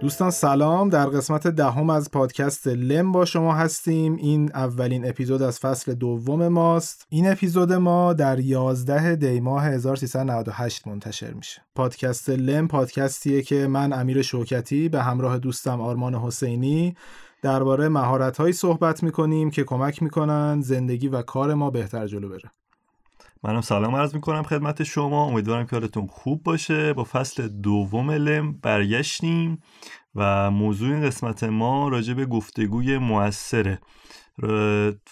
دوستان سلام در قسمت دهم از پادکست لم با شما هستیم. این اولین اپیزود از فصل دوم ماست. این اپیزود ما در 11 دی ماه 1398 منتشر میشه. پادکست لم پادکستیه که من امیر شوکتی به همراه دوستم آرمان حسینی درباره مهارت‌هایی صحبت می‌کنیم که کمک می‌کنن زندگی و کار ما بهتر جلو بره. منم سلام عرض می‌کنم خدمت شما. امیدوارم که حالتون خوب باشه. با فصل دوم لم برگشتیم و موضوع این قسمت ما راجع به گفتگوی موثره.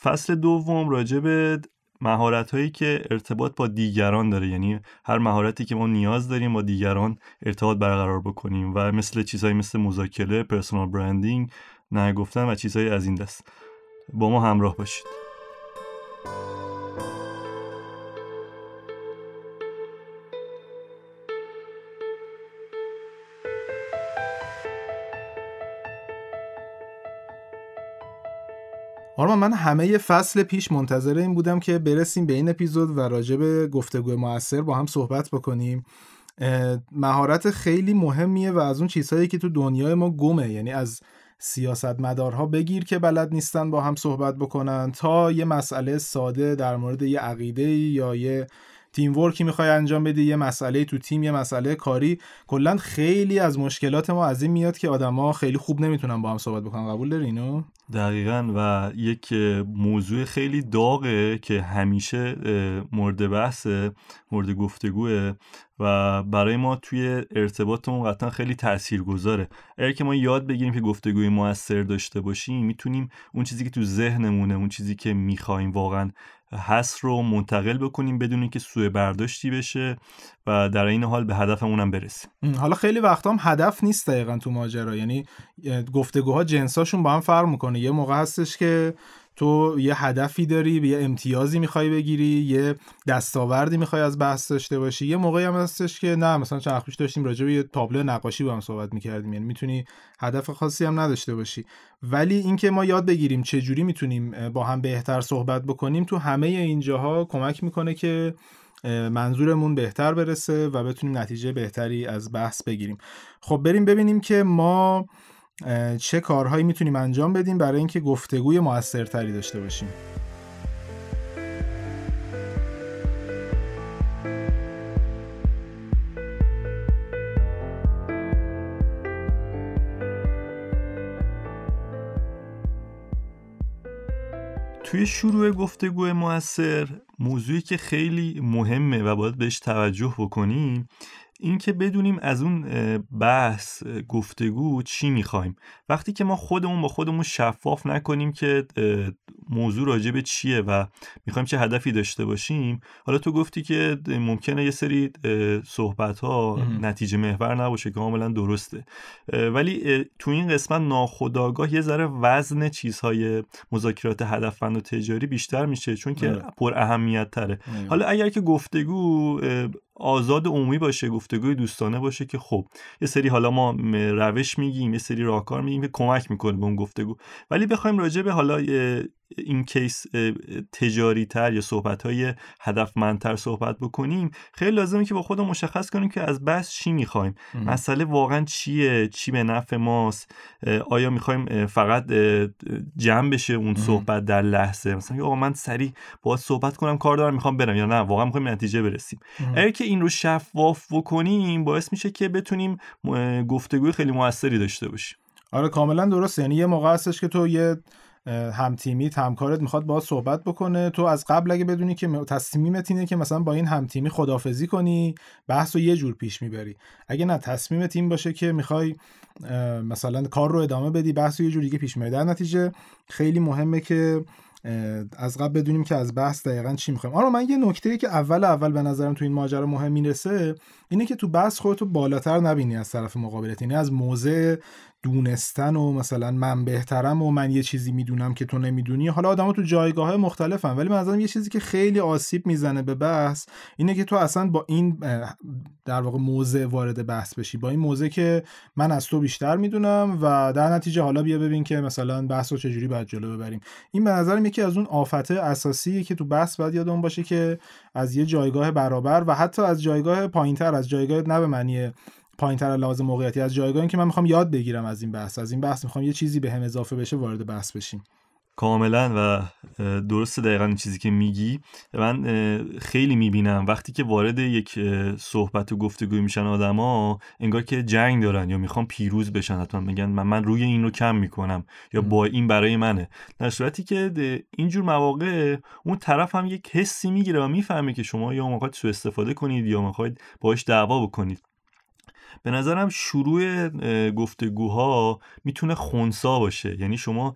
فصل دوم راجع به مهارت هایی که ارتباط با دیگران داره. یعنی هر مهارتی که ما نیاز داریم با دیگران ارتباط برقرار بکنیم و مثل چیزهایی مثل مذاکره پرسونال برندینگ نه گفتن و چیزهایی از این دست. با ما همراه باشید. آرمان من همه فصل پیش منتظر این بودم که برسیم به این اپیزود و راجع به گفتگو موثر با هم صحبت بکنیم. مهارت خیلی مهمیه و از اون چیزهایی که تو دنیای ما گمه. یعنی از سیاستمدارها بگیر که بلد نیستن با هم صحبت بکنن تا یه مسئله ساده در مورد یه عقیده یا یه تیم ورکی می‌خوای انجام بدی یه مسئله تو تیم یه مسئله کاری. کلا خیلی از مشکلات ما از این میاد که آدما خیلی خوب نمی‌تونن با هم صحبت بکنن. قبول داری اینو؟ دقیقا و یک موضوع خیلی داغه که همیشه مورد بحثه مورد گفتگوه و برای ما توی ارتباطمون قطعا خیلی تأثیر گذاره اگر که ما یاد بگیریم که گفتگوی موثر داشته باشیم می‌تونیم اون چیزی که تو ذهنمونه اون چیزی که می‌خوایم واقعا هست رو منتقل بکنیم بدون اینکه سوء برداشتی بشه و در این حال به هدفمون هم برسیم. حالا خیلی وقتا هم هدف نیست دقیقا تو ماجرا. یعنی گفتگوها جنساشون با هم فرق می‌کنه. یه موقع هستش که تو یه هدفی داری یه امتیازی می‌خوای بگیری یه دستاوردی می‌خوای از بحث داشته باشی. یه موقعی هم هستش که نه مثلا چند وقت داشتیم راجع به یه تابلو نقاشی با هم صحبت می‌کردیم. یعنی می‌تونی هدف خاصی هم نداشته باشی. ولی اینکه ما یاد بگیریم چه جوری می‌تونیم با هم بهتر صحبت بکنیم تو همه اینجاها کمک می‌کنه که منظورمون بهتر برسه و بتونیم نتیجه بهتری از بحث بگیریم. خب بریم ببینیم که ما چه کارهایی می‌تونیم انجام بدیم برای اینکه گفتگوی موثرتری داشته باشیم؟ توی شروع گفتگو موثر موضوعی که خیلی مهمه و باید بهش توجه بکنیم این که بدونیم از اون بحث گفتگو چی می‌خوایم. وقتی که ما خودمون با خودمون شفاف نکنیم که موضوع راجع به چیه و می‌خوایم چه هدفی داشته باشیم. حالا تو گفتی که ممکنه یه سری صحبت ها نتیجه محور نباشه که کاملا درسته. ولی تو این قسمت ناخداگاه یه ذره وزن چیزهای مذاکرات هدفمند و تجاری بیشتر میشه چون که آره. پر اهمیت تره حالا اگر که گفتگو آزاد عمومی باشه گفتگوی دوستانه باشه که خب یه سری حالا ما روش میگیم یه سری راهکار میگیم که کمک می‌کنه به اون گفتگو. ولی بخوایم راجع به حالا این کیس تجاری تر یا صحبت های هدفمندتر صحبت بکنیم خیلی لازمه که با خودمون مشخص کنیم که از بحث چی می‌خوایم. مسئله واقعا چیه؟ چی به نفع ماست؟ آیا می‌خوایم فقط جمع بشه اون صحبت در لحظه؟ مثلا آقا من سریع باید صحبت کنم کار دارم می‌خوام برم یا نه؟ واقعا می‌خوایم نتیجه برسیم. اگر که این رو شفاف بکنیم باعث میشه که بتونیم گفتگوی خیلی موثری داشته باشیم. آره کاملا درسته. یعنی یه موقع هستش که تو یه هم تیمیت همکارت می‌خواد با صحبت بکنه. تو از قبل اگه بدونی که تصمیمت اینه که مثلا با این هم تیمی خدافزی کنی بحث رو یه جور پیش می‌بری. اگه نه تصمیم تیم باشه که می‌خوای مثلا کار رو ادامه بدی بحث رو یه جور دیگه پیش می‌بری. در نتیجه خیلی مهمه که از قبل بدونیم که از بحث دقیقا چی می‌خوایم. آره من یه نکته که اول اول به نظرم تو این ماجرا مهم می‌رسه اینه که تو بحث خودتو بالاتر نبینی از طرف مقابلت. یعنی از موضع دونستن و مثلا من بهترم و من یه چیزی می‌دونم که تو نمی‌دونی. حالا آدما تو جایگاه مختلفن ولی من یه چیزی که خیلی آسیب می‌زنه به بحث اینه که تو اصلا با این در واقع موضع وارد بحث بشی. با این موضع که من از تو بیشتر می‌دونم و در نتیجه حالا بیا ببین که مثلا بحث رو چجوری باید جلو ببریم. این به نظرم یکی از اون آفت اساسیه که تو بحث باید یادمون باشه که از یه جایگاه برابر و حتی از جایگاه پایینتر از جایگاه نه به معنی پایینتر لازم موقعیتی از جایگاهی که من می‌خوام یاد بگیرم از این بحث. از این بحث می‌خوام یه چیزی به هم اضافه بشه وارد بحث بشیم. کاملا و درست دقیقا این چیزی که میگی. من خیلی می‌بینم وقتی که وارد یک صحبت و گفتگوی میشن آدما انگار که جنگ دارن یا می‌خوان پیروز بشن حتما میگن من, من روی این رو کم می‌کنم یا با این برای منه. در صورتی که اینجور مواقع اون طرف هم یک حسی می‌گیره و می‌فهمه که شما یا می‌خواید سو استفاده کنید یا می‌خواید باش دعوا بکنید. به نظرم شروع گفتگوها می‌تونه خونسا باشه. یعنی شما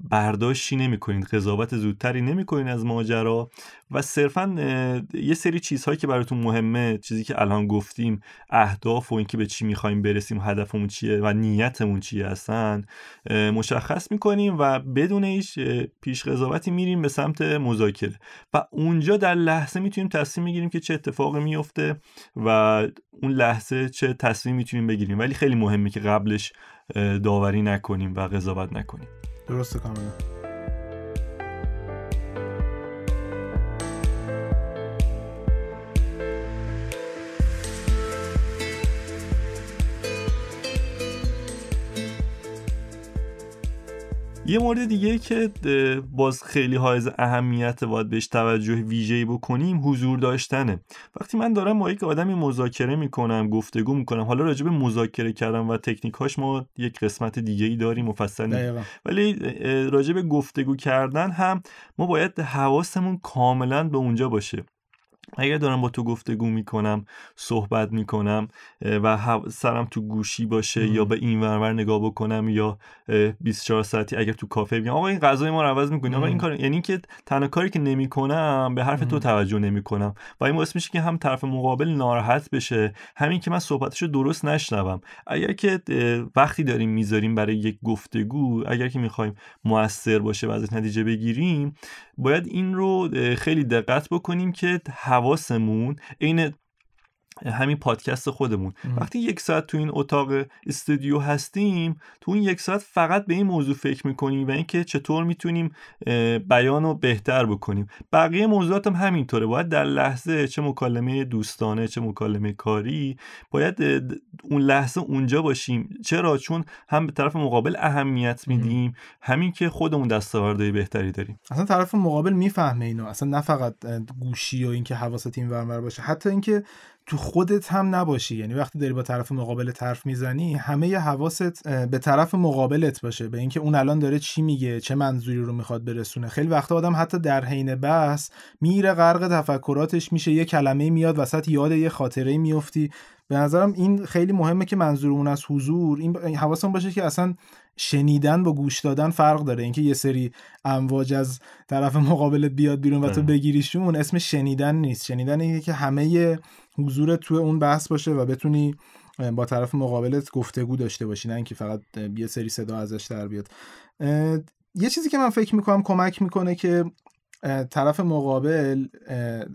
برداشتی نمی‌کنید قضاوت زودتری نمی‌کنید از ماجرا و صرفا یه سری چیزهایی که براتون مهمه چیزی که الان گفتیم اهداف و اینکه به چی می‌خوایم برسیم هدفمون چیه و نیتمون چیه هستن مشخص می‌کنیم و بدون هیچ پیش قضاوتی میریم به سمت مذاکره. و اونجا در لحظه می‌تونیم تصمیم می‌گیریم که چه اتفاقی میفته و اون لحظه چه تصمیم می‌تونیم بگیریم. ولی خیلی مهمه که قبلش داوری نکنیم و قضاوت نکنیم. درسته کاملا. یه مورد دیگه که باز خیلی حائز اهمیت باید بهش توجه ویژه‌ای بکنیم حضور داشتنه. وقتی من دارم با یک آدمی مذاکره می‌کنم گفتگو می‌کنم حالا راجع به مذاکره کردم و تکنیکاش ما یک قسمت دیگه ای داریم مفصل ولی راجع به گفتگو کردن هم ما باید حواسمون کاملا به اونجا باشه. اگر دارم با تو گفتگو می‌کنم صحبت می‌کنم و سرم تو گوشی باشه یا به این ورور نگاه بکنم یا 24 ساعتی اگر تو کافه بگم آقا این غذای ما رو عوض می‌کنی. آقا این کار یعنی که تنها کاری که نمی‌کنم به حرف تو توجه نمی‌کنم. و این باعث میشه که هم طرف مقابل ناراحت بشه همین که من صحبتشو درست نشنوم. اگر که وقتی داریم می‌ذاریم برای یک گفتگو اگر که می‌خوایم موثر باشه و از نتیجه بگیریم باید این رو خیلی دقت بکنیم که حواسمون عین همین پادکست خودمون. وقتی یک ساعت تو این اتاق استودیو هستیم تو اون یک ساعت فقط به این موضوع فکر می‌کنیم و اینکه چطور می‌تونیم بیان رو بهتر بکنیم. بقیه موضوعات هم همینطوره. باید در لحظه چه مکالمه دوستانه چه مکالمه کاری باید اون لحظه اونجا باشیم. چرا؟ چون هم به طرف مقابل اهمیت میدیم. همین که خودمون دستاوردهای بهتری داریم. اصلا طرف مقابل می‌فهمه اینو. اصلا نه فقط گوشی و اینکه حواست این ور باشه. حتی اینکه تو خودت هم نباشی. یعنی وقتی داری با طرف مقابل حرف می‌زنی همه ی حواست به طرف مقابلت باشه. به اینکه اون الان داره چی میگه چه منظوری رو می‌خواد برسونه. خیلی وقتا آدم حتی در حین بحث میره غرق تفکراتش میشه یه کلمه میاد وسط یاد یه خاطره میفتی. به نظرم این خیلی مهمه که منظورمون از حضور این حواسمون باشه که اصلا شنیدن با گوش دادن فرق داره. اینکه یه سری امواج از طرف مقابلت بیاد بیرون و تو بگیریشون اسم شنیدن نیست. شنیدن اینه که همه حضور تو اون بحث باشه و بتونی با طرف مقابلت گفتگو داشته باشی نه اینکه فقط یه سری صدا ازش در بیاد. یه چیزی که من فکر می‌کنم کمک می‌کنه که طرف مقابل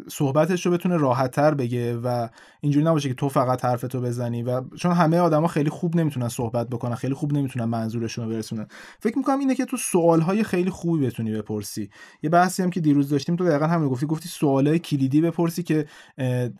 صحبتش رو بتونه راحتتر بگه و اینجوری نباشه که تو فقط حرف تو بزنی و چون همه آدما خیلی خوب نمی‌تونن صحبت بکنن خیلی خوب نمی‌تونن منظورشون رو برسونن. فکر می‌کنم اینه که تو سوالهای خیلی خوبی بتونی بپرسی. یه بحثی هم که دیروز داشتیم تو دقیقا همین گفتی گفتی سوالای کلیدی بپرسی که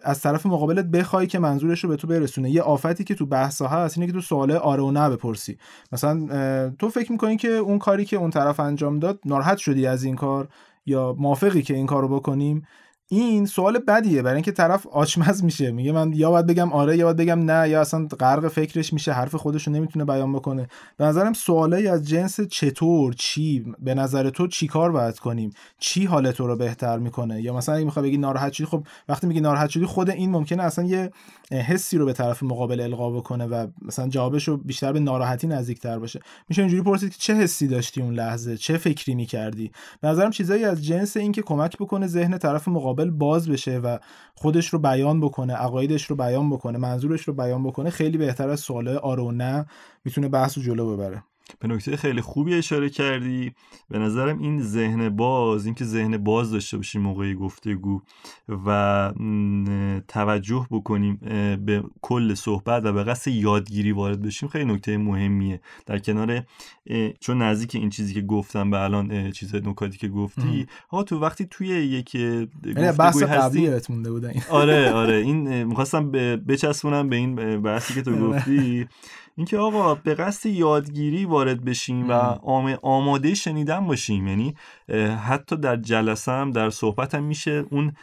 از طرف مقابلت بخوای که منظورش رو به تو برسونه. یه آفتی که تو بحث ها هست اینه که تو سوالای آره و نه بپرسی. مثلا تو فکر می‌کنی که اون کاری که اون طرف انجام داد ناراحت شدی از این کار؟ یا موافقی که این کارو بکنیم؟ این سوال بدیه برای اینکه طرف آچمز میشه. میگه من یا باید بگم آره یا باید بگم نه یا اصلا غرق فکرش میشه حرف خودش رو نمی‌تونه بیان بکنه. به نظرم سوالایی از جنس چطور چی به نظر تو چی کار باید کنیم؟ چی حال تو رو بهتر می‌کنه؟ یا مثلا اگه می‌خوای بگی ناراحت شدی خب وقتی میگی ناراحت شدی خود این ممکنه اصلا یه حسی رو به طرف مقابل القا بکنه و مثلا جوابش رو بیشتر به ناراحتی نزدیکتر باشه. میشه اینجوری پرسید که چه حسی داشتی اون لحظه؟ چه فکری می‌کردی؟ به نظرم چیزایی از جنس این که کمک بکنه ذهن طرف مقابل باز بشه و خودش رو بیان بکنه عقایدش رو بیان بکنه منظورش رو بیان بکنه خیلی بهتر از سوال آره و نه می‌تونه بحث رو جلو ببره. به نکته خیلی خوبی اشاره کردی. به نظرم این ذهن باز اینکه ذهن باز داشته باشیم موقع گفتگو و توجه بکنیم به کل صحبت و به قصد یادگیری وارد بشیم خیلی نکته مهمیه. در کنار چون نزدیک این چیزی که گفتم به الان چیز نکاتی که گفتی ها تو وقتی توی یک یعنی بحث قبلی مونده بود آره آره. این می‌خواستم بچسبونم به این بحثی که تو گفتی. اینکه آقا به قصد یادگیری وارد بشیم و آماده شنیدن باشیم یعنی حتی در جلسه هم در صحبت هم میشه اون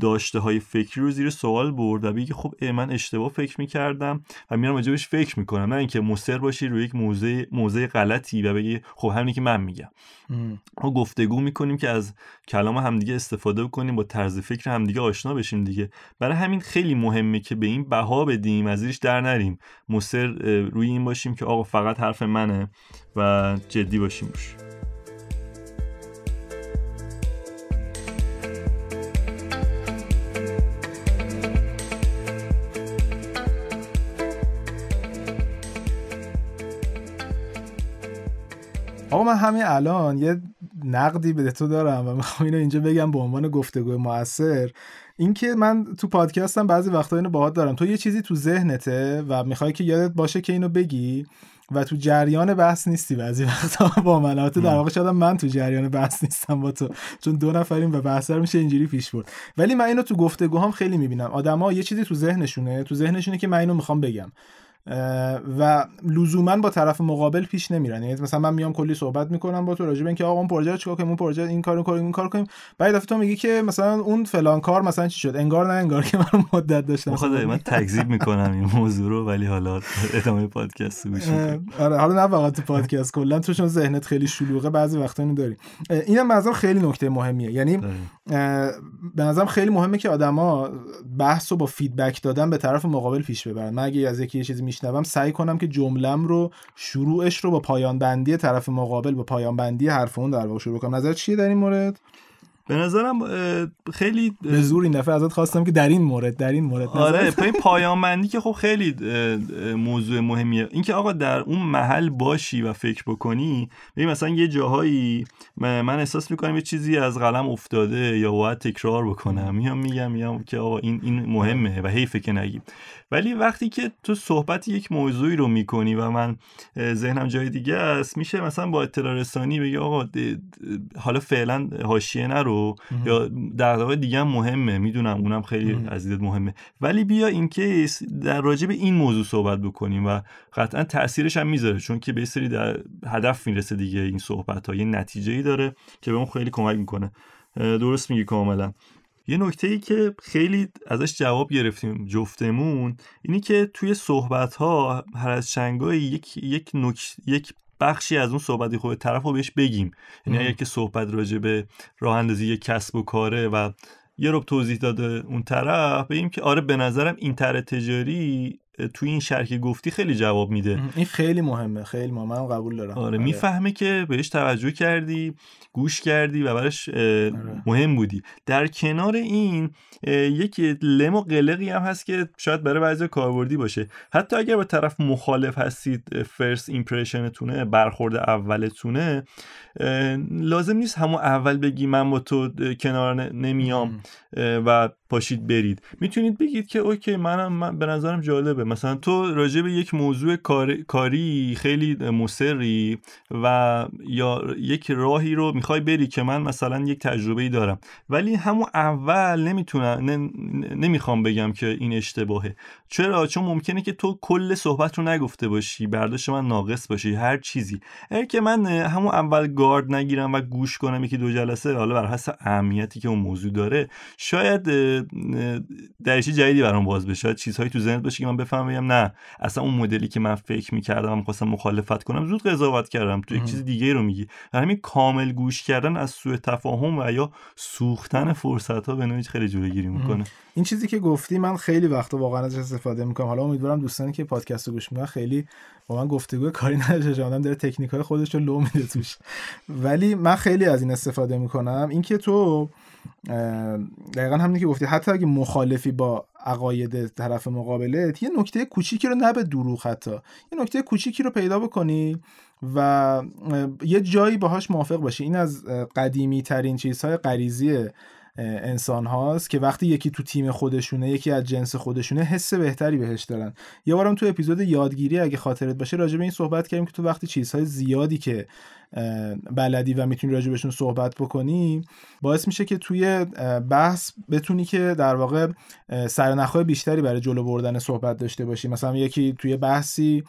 داشته های فکری رو زیر سوال برد و بگی خب من اشتباه فکر می‌کردم و میرم راجبش فکر می‌کنم. نه اینکه مصر باشی روی یک موضع موضع غلطی و بگی خب همینی که من میگم. ما گفتگو می‌کنیم که از کلام همدیگه استفاده بکنیم با طرز فکر همدیگه آشنا بشیم دیگه. برای همین خیلی مهمه که به این بها بدیم از زیرش در نریم. مصر روی این باشیم که آقا فقط حرف منه و جدی باشیم روش آقا من همین الان یه نقدی به تو دارم و می‌خوام اینو اینجا بگم به عنوان گفتگو موثر. اینکه من تو پادکستم بعضی وقتا اینو باهات دارم. تو یه چیزی تو ذهنته و می‌خوای که یادت باشه که اینو بگی و تو جریان بحث نیستی بعضی وقتا با من. تو در واقع شدم من تو جریان بحث نیستم با تو چون دو نفریم و بحث میشه اینجوری پیش برد. ولی من اینو تو گفتگوهام خیلی می‌بینم. آدما یه چیزی تو ذهنشونه. تو ذهنشونه که من اینو می‌خوام بگم. و لزوما با طرف مقابل پیش نمیرن. یعنی مثلا من میام کلی صحبت می‌کنم با تو راجع به اینکه آقا اون پروژه رو چیکار کنیم اون پروژه این کارو کنیم این کار کنیم. بعد دفعه تو میگی که مثلا اون فلان کار مثلا چی شد؟ انگار نه انگار که من مدت داشتم. خدا من تکذیب می‌کنم این موضوع رو ولی حالا ادامه پادکست گوش آره حالا نه فقط تو پادکست کلا تو چون ذهنت خیلی شلوغه بعضی وقتا اینو داری. اینم نظر خیلی نکته مهمیه. یعنی به نظرم خیلی مهمه که آدما بحث رو با فیدبک دادن به طرف مقابل پیش ببرن. من اگه از یکی یه چیزی میشنوم سعی کنم که جملم رو شروعش رو با پایان بندی طرف مقابل با پایان بندی حرف اون در واقع شروع کنم. نظر چیه در این مورد؟ به نظرم خیلی به زور این دفعه ازت خواستم که در این مورد در این مورد آره این پایان بندی که خب خیلی موضوع مهمیه. اینکه آقا در اون محل باشی و فکر بکنی ببین مثلا یه جاهایی من احساس می‌کنم یه چیزی از قلم افتاده یا باید تکرار بکنم. میام میگم میام که آقا این این مهمه و حیفه که نگیم. ولی وقتی که تو صحبت یک موضوعی رو می‌کنی و من ذهنم جای دیگه است میشه مثلا با اطلاع رسانی بگی آقا حالا فعلا حاشیه نرو یا در دیگه هم مهمه می‌دونم اونم خیلی از مهمه. ولی بیا این کیس در راجع به این موضوع صحبت بکنیم و قطعا تاثیرش هم می‌ذاره. چون که به سری در هدف می‌رسه دیگه این صحبت ها یه نتیجه ای داره که به اون خیلی کمک می‌کنه. درست میگی کاملا. یه نکته ای که خیلی ازش جواب گرفتیم جفتمون اینی که توی صحبت ها هر از چنگایی یک یک یک بخشی از اون صحبتی خوب طرف رو بهش بگیم. یعنی اگر که صحبت راجع به راه اندازی یک کسب و کاره و یه رو توضیح داده اون طرف بگیم که آره به نظرم این طرح تجاری توی این شرکی گفتی خیلی جواب میده. این خیلی مهمه خیلی مهمه من قبول دارم. آره, آره. می‌فهمه که بهش توجه کردی گوش کردی و براش آره. مهم بودی. در کنار این یک لم و قلقی هم هست که شاید برای بعضی کاربردی باشه. حتی اگر با طرف مخالف هستید فرست ایمپرشنتونه برخورد اولتونه لازم نیست همون اول بگی من با تو کنار نمیام و پاشید برید. می‌تونید بگید که اوکی منم من به نظرم جالبه. مثلا تو راجع به یک موضوع کاری خیلی مصری و یا یک راهی رو می‌خوای بری که من مثلا یک تجربه ای دارم. ولی همون اول نمی‌تونم نمی‌خوام بگم که این اشتباهه. چرا؟ چون ممکنه که تو کل صحبت رو نگفته باشی برداشت من ناقص باشی هر چیزی. اگر که من همون اول گارد نگیرم و گوش کنم یکی دو جلسه حالا بر حسب اهمیتی که اون موضوع داره شاید درشی جدیدی برام باز بشه. چیزهایی تو ذهنت باشه که من بفهمم بگم نه. اصلا اون مدلی که من فکر می‌کردم می‌خواستم مخالفت کنم زود قضاوت کردم. تو یک چیز دیگه رو میگی. همین کامل گوش کردن از سوء تفاهم و یا سوختن فرصت ها به نوعی خیلی جلوگیری می‌کنه. این چیزی که گفتی من خیلی وقتا واقعا ازش استفاده می‌کنم. حالا امیدوارم دوستانی که پادکست رو گوش می‌کنن خیلی با من گفتگو کاری نداره آدم داره تکنیک های خودش رو لو میده توش. ولی من خیلی از این استفاده می‌کنم. اینکه تو دقیقا همینی که گفتی حتی اگه مخالفی با عقاید طرف مقابلت یه نکته کوچیکی رو نه به دروغ حتی. یه نکته کوچیکی رو پیدا بکنی و یه جایی باهاش موافق باشی. این از قدیمی ترین چیزهای غریزی انسان هاست که وقتی یکی تو تیم خودشونه یکی از جنس خودشونه حس بهتری بهش دارن. یه بارم تو اپیزود یادگیری اگه خاطرت باشه راجع به این صحبت کردیم که تو وقتی چیزهای زیادی که بلدی و می‌تونی راجع بهشون صحبت بکنی باعث میشه که توی بحث بتونی که در واقع سرنخهای بیشتری برای جلو بردن صحبت داشته باشی. مثلا یکی توی بحثی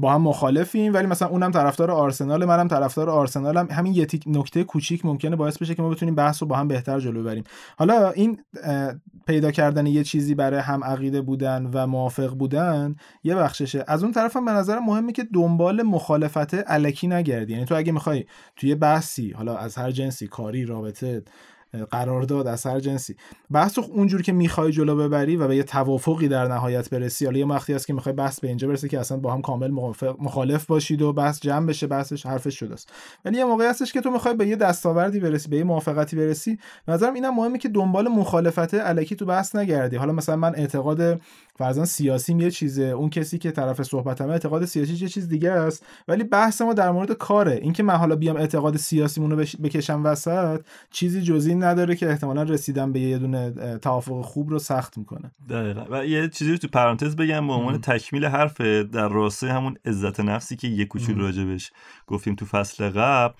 با هم مخالفیم ولی مثلا اونم طرفدار آرسنال منم طرفدار آرسنالم همین یه نکته کوچیک ممکنه باعث بشه که ما بتونیم بحث رو با هم بهتر جلو ببریم. حالا این پیدا کردن یه چیزی برای هم عقیده بودن و موافق بودن یه بخششه. از اون طرف هم به نظر مهمه که دنبال مخالفت علکی نگردی. یعنی تو اگه می‌خوای توی بحثی حالا از هر جنسی کاری رابطه قرارداد از هر جنسی. بحث اونجور که می‌خوای جلو ببری و به یه توافقی در نهایت برسی حالا یه وقتی هست که می‌خوای بحث به اینجا برسه که اصلا با هم کامل مخالف باشید و بحث جمع بشه بحثش حرفش شده است ولی یه موقعی هستش که تو می‌خوای به یه دستاوردی برسی به یه موافقتی برسی. نظرم اینم مهمه که دنبال مخالفت علکی تو بحث نگردی. حالا مثلا من اعتقاد فرضاً سیاسیم یه چیزه اون کسی که طرف صحبتمه اعتقاد سیاسی یه چیز دیگه است. ولی بحث ما در مورد کاره. اینکه من حالا بیام اعتقاد سیاسیمون رو بکشم وسط چیزی نداره که احتمالا رسیدن به یه دونه توافق خوب رو سخت می‌کنه. دقیقا. و یه چیزی رو تو پرانتز بگم به عنوان تکمیل حرف در راستای همون عزت نفسی که یه کوچولو راجبش گفتیم تو فصل قبل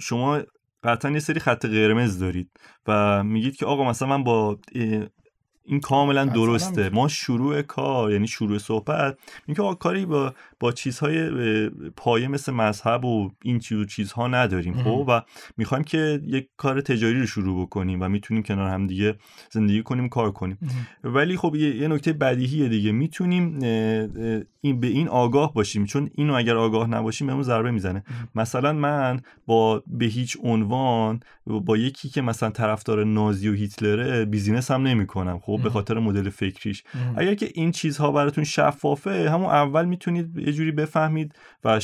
شما قطعا یه سری خط قرمز دارید و میگید که آقا مثلا من با این کاملا درسته. ما شروع کار یعنی شروع صحبت اینکه کاری با با چیزهای پایه مثل مذهب و این چیز چیزها نداریم. خب؟ و می‌خوایم که یک کار تجاری رو شروع بکنیم و می‌تونیم کنار هم دیگه زندگی کنیم کار کنیم. ولی خب یه, نکته بدیهیه دیگه. می‌تونیم این به این آگاه باشیم. چون اینو اگر آگاه نباشیم بهمون ضربه می‌زنه. مثلا من با به هیچ عنوان با یکی که مثلا طرفدار نازی و هیتلره بیزینس هم نمی‌کنم. خب؟ به خاطر مدل فکریش. اگر که این چیزها براتون شفافه همون اول می‌تونید یه جوری بفهمید و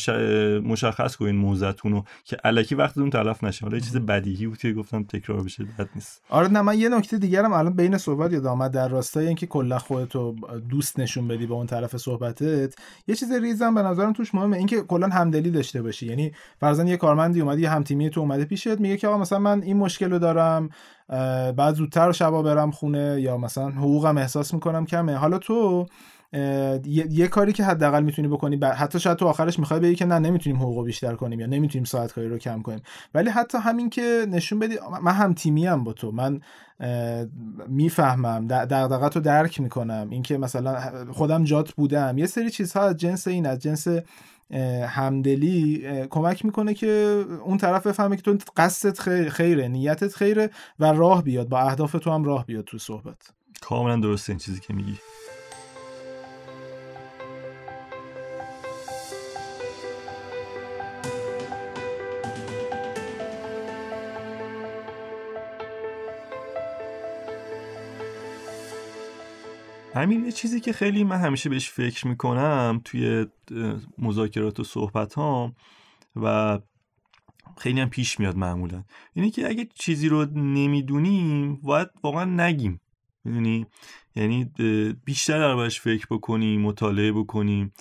مشخص کنید موزتون رو که علکی وقتتون تلف نشه. حالا یه چیز بدیهی بود که گفتم تکرار بشه بد نیست. آره نه من یه نکته دیگرم الان بین صحبت یاد آمد در راستای اینکه کلا خودتو دوست نشون بدی به اون طرف صحبتت یه چیز ریزم به نظرم توش مهمه اینکه کلا همدلی داشته باشی. یعنی فرضاً یه کارمندی اومد یه همتیمی تو اومده پیشت میگه که آقا مثلا من این مشکل رو دارم بعد زودتر شبا برم خونه یا مثلا حقوقم احساس می‌کنم کمه. حالا تو یه،, کاری که حداقل می‌تونی بکنی حتی شاید تو آخرش می‌خوای بگی که نه نمی‌تونیم حقوق بیشتر کنیم یا نمی‌تونیم ساعت کاری رو کم کنیم. ولی حتی همین که نشون بدی من هم تیمی هم با تو. من می‌فهمم دغدغت رو درک می‌کنم. اینکه مثلا خودم جات بودم. یه سری چیزها از جنس این از جنس همدلی کمک می‌کنه که اون طرف بفهمه که تو قصدت خیره نیتت خیره و راه بیاد با اهداف تو هم راه بیاد تو صحبت. کاملا درسته این چیزی که میگی. همین یه چیزی که خیلی من همیشه بهش فکر می‌کنم توی مذاکرات و صحبت ها و خیلی هم پیش میاد معمولا. اینه که اگه چیزی رو نمی‌دونیم باید واقعا نگیم. یعنی یعنی بیشتر دربارش فکر بکنیم مطالعه بکنیم.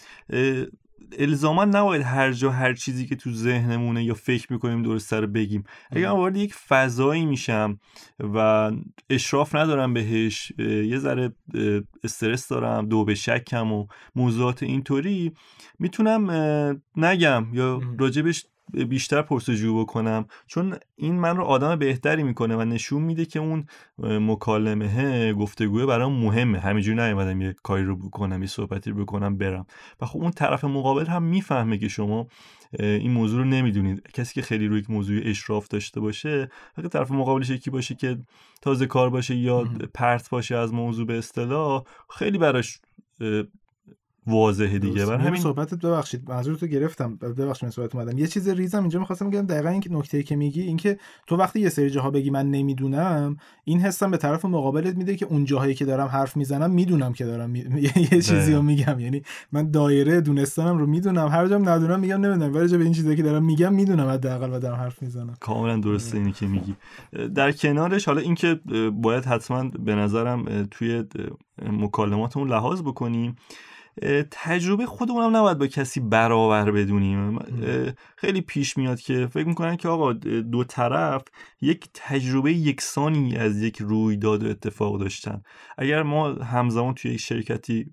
الزاما نباید هر جا هر چیزی که تو ذهنمونه یا فکر می‌کنیم درست رو بگیم. اگر وارد یک فضایی میشم و اشراف ندارم بهش یه ذره استرس دارم دو به شکم و موضوعات اینطوری می‌تونم نگم یا راجبش بیشتر پرسجو بکنم. چون این من رو آدم بهتری می‌کنه و نشون میده که اون مکالمه گفتگوه برام مهمه. همینجوری نیومدم یه کاری رو بکنم یه صحبتی رو بکنم برم. و خب اون طرف مقابل هم می‌فهمه که شما این موضوع رو نمی‌دونید. کسی که خیلی روی یک موضوع اشراف داشته باشه اگه طرف مقابلش یکی باشه که تازه کار باشه یا پرت باشه از موضوع به اصطلاح خیلی براش واضحه دیگه. برای همین صحبتت ببخشید. منظورتو گرفتم. ببخشید من صحبت اومدم. یه چیز ریزم اینجا می‌خواستم بگم. دقیقا این نکته که میگی اینکه تو وقتی یه سری جاها بگی من نمی‌دونم این حسم به طرف مقابلت میده که اون جاهایی که دارم حرف می‌زنم می‌دونم که دارم می... یه چیزی رو میگم. یعنی من دایره دونستانم رو می‌دونم. هر جام ندونم میگم نمی‌دونم. ولی به این چیزی که دارم میگم می‌دونم حداقل و دارم حرف می‌زنم. کاملا درسته اینی که میگی. در کنارش حالا اینکه باید حتما به نظرم توی مکالماتمون لحاظ بکنیم تجربه خودمون هم نباید با کسی برابر بدونیم. خیلی پیش میاد که فکر می‌کنن که آقا دو طرف یک تجربه یکسانی از یک رویداد و اتفاق داشتن. اگر ما همزمان توی یک شرکتی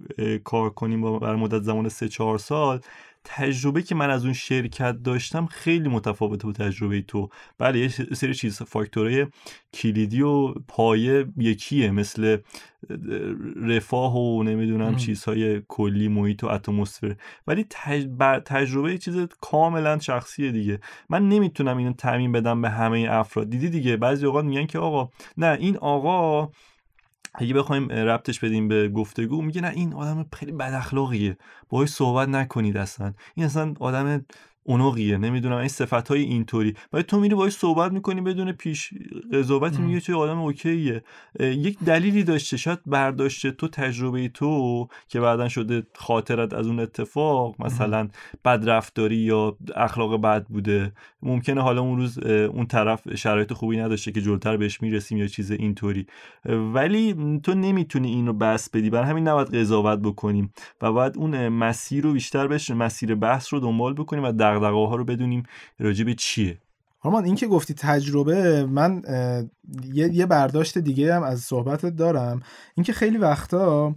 کار کنیم بر مدت زمان سه چهار سال تجربه که من از اون شرکت داشتم خیلی متفاوت با تجربه تو. بله یه سری چیز فاکتورهای کلیدی و پایه یکیه مثل رفاه و نمی‌دونم چیزهای کلی محیط و اتمسفر. ولی تجربه چیز کاملا شخصیه دیگه. من نمی‌تونم اینو تعمین بدم به همه افراد. دیدی دیگه بعضی اوقات میگن که آقا نه این آقا اگه بخوایم ربطش بدیم به گفتگو میگه نه این آدم خیلی بد اخلاقیه باهاش صحبت نکنید اصلا. این اصلا آدم اونقیه نمی‌دونم این صفت های اینطوری. باید تو میری باید صحبت می‌کنی بدون پیش قضاوتی میگه توی آدم اوکیه. یک دلیلی داشته. شاید برداشته تو تجربه تو که بعدا شده خاطرت از اون اتفاق مثلا بدرفتاری یا اخلاق بد بوده. ممکنه حالا اون روز اون طرف شرایط خوبی نداشته که جلوتر بهش می‌رسیم یا چیز اینطوری. ولی تو نمی‌تونی اینو بس بدی. برای همین نباید قضاوت بکنیم و باید اون مسیر رو بیشتر بشه مسیر بحث رو دنبال بکنیم و دغدغه ها رو بدونیم راجع به چیه. آرمان این که گفتی تجربه من یه, یه برداشت دیگه هم از صحبتت دارم. اینکه خیلی وقتا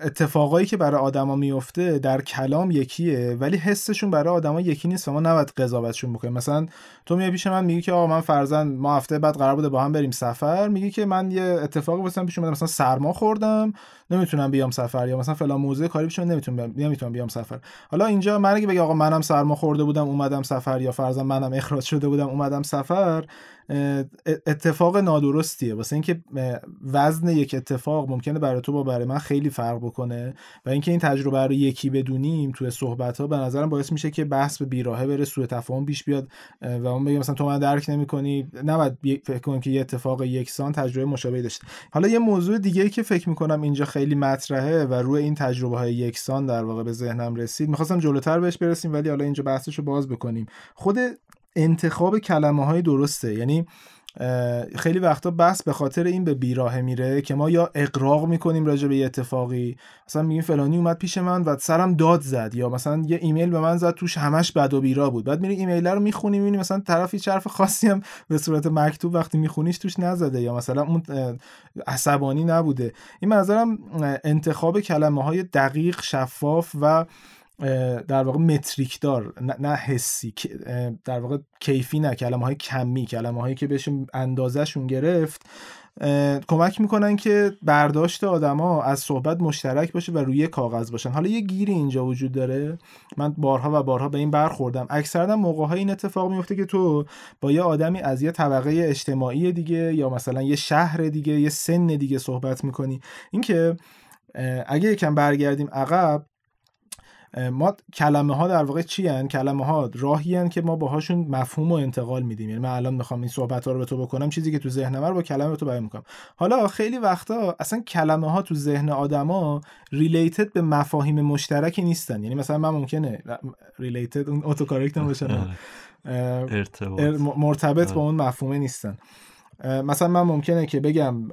اتفاقایی که برای آدما میفته در کلام یکیه ولی حسشون برای آدما یکی نیست و ما نباید قضاوتشون بکنیم. مثلا تو میای پیش من میگی که آقا من فرزن ما هفته بعد قرار بوده با هم بریم سفر میگی که من یه اتفاقی واسم پیش اومده مثلا سرما خوردم نمی‌تونم بیام سفر یا مثلا فلان موضوع کاری پیش نمی‌تونم بیام نمی‌تونم بیام سفر. حالا اینجا من اگه بگی آقا منم سرما خورده بودم اومدم سفر یا فرزن منم اخراج شده بودم اومدم سفر اتفاق نادرستیه. واسه اینکه وزن یک اتفاق ممکنه برای تو با برای من خیلی فرق بکنه و اینکه این تجربه رو یکی بدونیم توی صحبت ها به نظرم باعث میشه که بحث به بیراهه بره سوء تفاهم پیش بیاد و اون بگه مثلا تو من درک نمی‌کنی نباید فکر کنیم که یه اتفاق یکسان تجربه مشابهی داشته. حالا یه موضوع دیگه که فکر می‌کنم اینجا خیلی مطرحه و روی این تجربه های یکسان در واقع به ذهنم رسید. می‌خواستم جلوتر بهش برسیم ولی حالا اینجا بحثش رو باز بکنیم. خود انتخاب کلمه های درسته یعنی خیلی وقتا بحث به خاطر این به بیراه میره که ما یا اقراق می‌کنیم راجع به یه اتفاقی. مثلا میگیم فلانی اومد پیش من و سرم داد زد یا مثلا یه ایمیل به من زد توش همش بد و بیرا بود. بعد میری ایمیل رو می‌خونی می‌بینی مثلا طرف هیچ حرف خاصی هم به صورت مکتوب وقتی میخونیش توش نزده یا مثلا اون عصبانی نبوده. این منظرم انتخاب کلمه های دقیق شفاف و در واقع متریک دار نه حسی در واقع کیفی نه کلمه های کمی کلمه هایی که بهش اندازهشون گرفت کمک می‌کنن که برداشت آدما از صحبت مشترک باشه و روی کاغذ باشن. حالا یه گیری اینجا وجود داره. من بارها و بارها به این برخوردم. اکثرا موقع های این اتفاق میفته که تو با یه آدمی از یه طبقه اجتماعی دیگه یا مثلا یه شهر دیگه یه سن دیگه صحبت می‌کنی. اینکه اگه یکم برگردیم عقب ما کلمه ها در واقع چی هن؟ کلمه ها راهی هن که ما باهاشون مفهوم و انتقال میدیم. یعنی من الان می‌خوام این صحبت ها رو به تو بکنم چیزی که تو ذهنم رو با کلمه به تو بیان می‌کنم. حالا خیلی وقتا اصلا کلمه ها تو ذهن آدما ریلیتد به مفاهیم مشترکی نیستن. یعنی مثلا من ممکنه ریلیتد اون اتوکارکت باشه مرتبط با اون مفهومه نیستن. مثلا من ممکنه که بگم